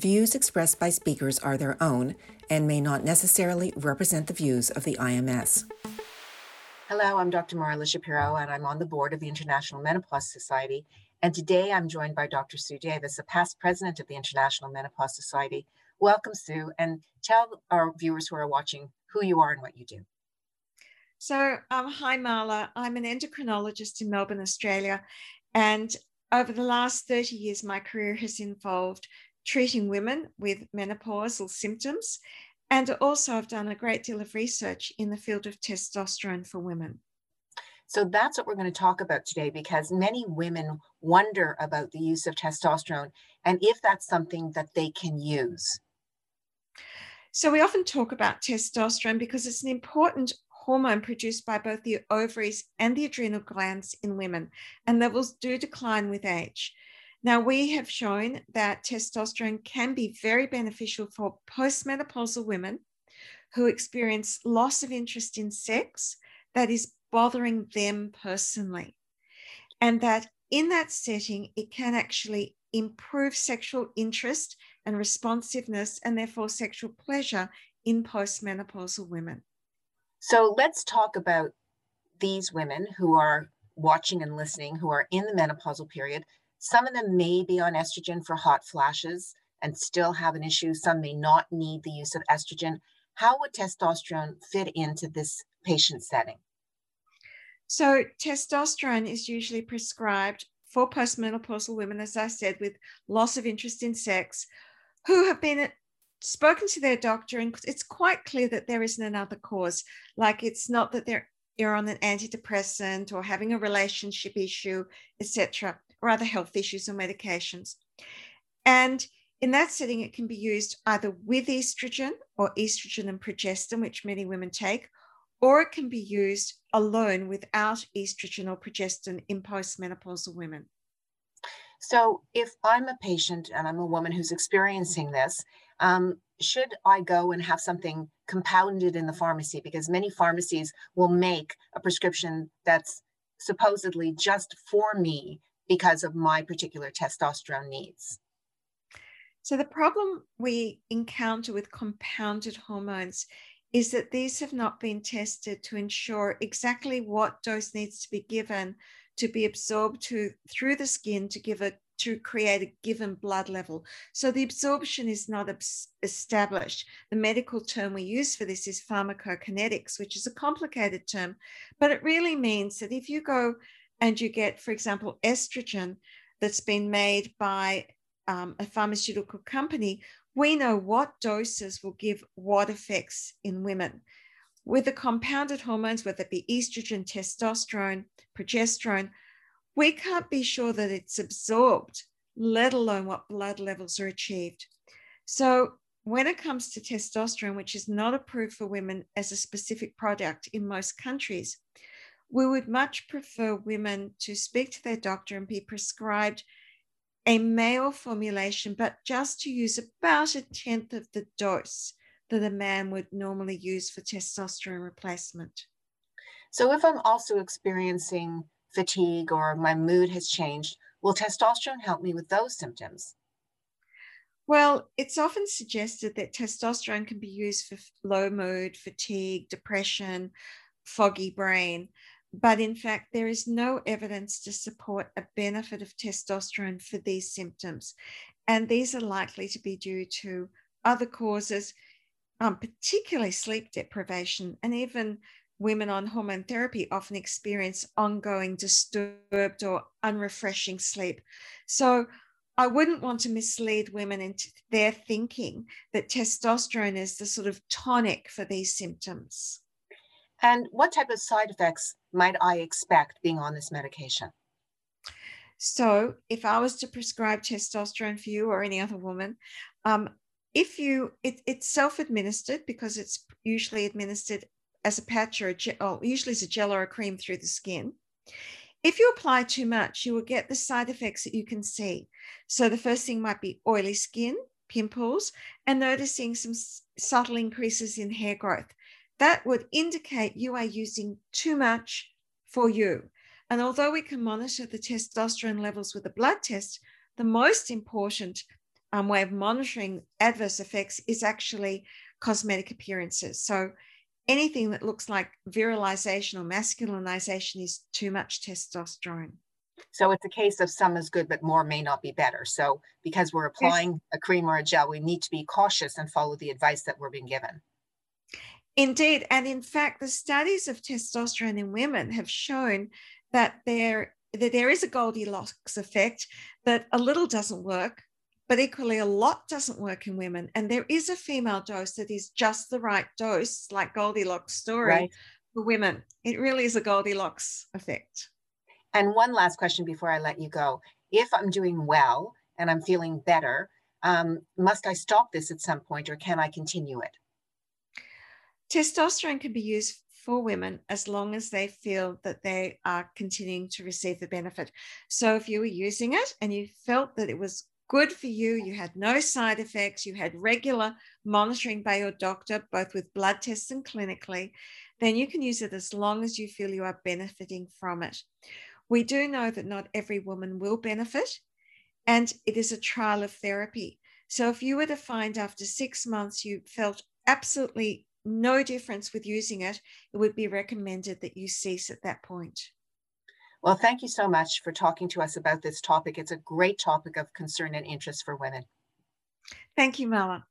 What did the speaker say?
views expressed by speakers are their own and may not necessarily represent the views of the IMS. Hello, I'm Dr. Marla Shapiro, and I'm on the board of the International Menopause Society. And today I'm joined by Dr. Sue Davis, a past president of the International Menopause Society. Welcome, Sue, and tell our viewers who are watching who you are and what you do. So, um, hi, Marla. I'm an endocrinologist in Melbourne, Australia. And over the last 30 years, my career has involved treating women with menopausal symptoms. And also, I've done a great deal of research in the field of testosterone for women. So that's what we're going to talk about today because many women wonder about the use of testosterone and if that's something that they can use. So we often talk about testosterone because it's an important hormone produced by both the ovaries and the adrenal glands in women, and levels do decline with age. Now, we have shown that testosterone can be very beneficial for postmenopausal women who experience loss of interest in sex that is bothering them personally. And that in that setting, it can actually improve sexual interest and responsiveness and therefore sexual pleasure in postmenopausal women. So let's talk about these women who are watching and listening who are in the menopausal period. Some of them may be on estrogen for hot flashes and still have an issue. Some may not need the use of estrogen. How would testosterone fit into this patient setting? So, testosterone is usually prescribed for postmenopausal women, as I said, with loss of interest in sex, who have been spoken to their doctor, and it's quite clear that there isn't another cause. Like it's not that they're on an antidepressant or having a relationship issue, etc., or other health issues or medications. And in that setting, it can be used either with estrogen or estrogen and progestin, which many women take, or it can be used alone without estrogen or progestin in postmenopausal women. So, if I'm a patient and I'm a woman who's experiencing this, um, should I go and have something compounded in the pharmacy? Because many pharmacies will make a prescription that's supposedly just for me because of my particular testosterone needs. So, the problem we encounter with compounded hormones is that these have not been tested to ensure exactly what dose needs to be given to be absorbed to, through the skin to give a to create a given blood level. So the absorption is not established. The medical term we use for this is pharmacokinetics, which is a complicated term, but it really means that if you go and you get, for example, estrogen that's been made by um, a pharmaceutical company, we know what doses will give what effects in women. With the compounded hormones, whether it be estrogen, testosterone, progesterone, we can't be sure that it's absorbed, let alone what blood levels are achieved. So, when it comes to testosterone, which is not approved for women as a specific product in most countries, we would much prefer women to speak to their doctor and be prescribed a male formulation, but just to use about a tenth of the dose that a man would normally use for testosterone replacement. So, if I'm also experiencing fatigue or my mood has changed, will testosterone help me with those symptoms? Well, it's often suggested that testosterone can be used for low mood, fatigue, depression, foggy brain. But in fact, there is no evidence to support a benefit of testosterone for these symptoms. And these are likely to be due to other causes, um, particularly sleep deprivation. And even women on hormone therapy often experience ongoing disturbed or unrefreshing sleep. So I wouldn't want to mislead women into their thinking that testosterone is the sort of tonic for these symptoms. And what type of side effects might I expect being on this medication? So, if I was to prescribe testosterone for you or any other woman, um, if you it, it's self-administered because it's usually administered as a patch or a gel, oh, usually as a gel or a cream through the skin. If you apply too much, you will get the side effects that you can see. So the first thing might be oily skin, pimples, and noticing some subtle increases in hair growth that would indicate you are using too much for you. And although we can monitor the testosterone levels with a blood test, the most important um, way of monitoring adverse effects is actually cosmetic appearances. So anything that looks like virilization or masculinization is too much testosterone. So it's a case of some is good, but more may not be better. So because we're applying yes. a cream or a gel, we need to be cautious and follow the advice that we're being given. Indeed. And in fact, the studies of testosterone in women have shown that there, that there is a Goldilocks effect, that a little doesn't work, but equally a lot doesn't work in women. And there is a female dose that is just the right dose, like Goldilocks story right. for women. It really is a Goldilocks effect. And one last question before I let you go. If I'm doing well and I'm feeling better, um, must I stop this at some point or can I continue it? Testosterone can be used for women as long as they feel that they are continuing to receive the benefit. So if you were using it and you felt that it was good for you, you had no side effects, you had regular monitoring by your doctor, both with blood tests and clinically, then you can use it as long as you feel you are benefiting from it. We do know that not every woman will benefit, and it is a trial of therapy. So if you were to find after six months you felt absolutely no difference with using it, it would be recommended that you cease at that point. Well, thank you so much for talking to us about this topic. It's a great topic of concern and interest for women. Thank you, Marla.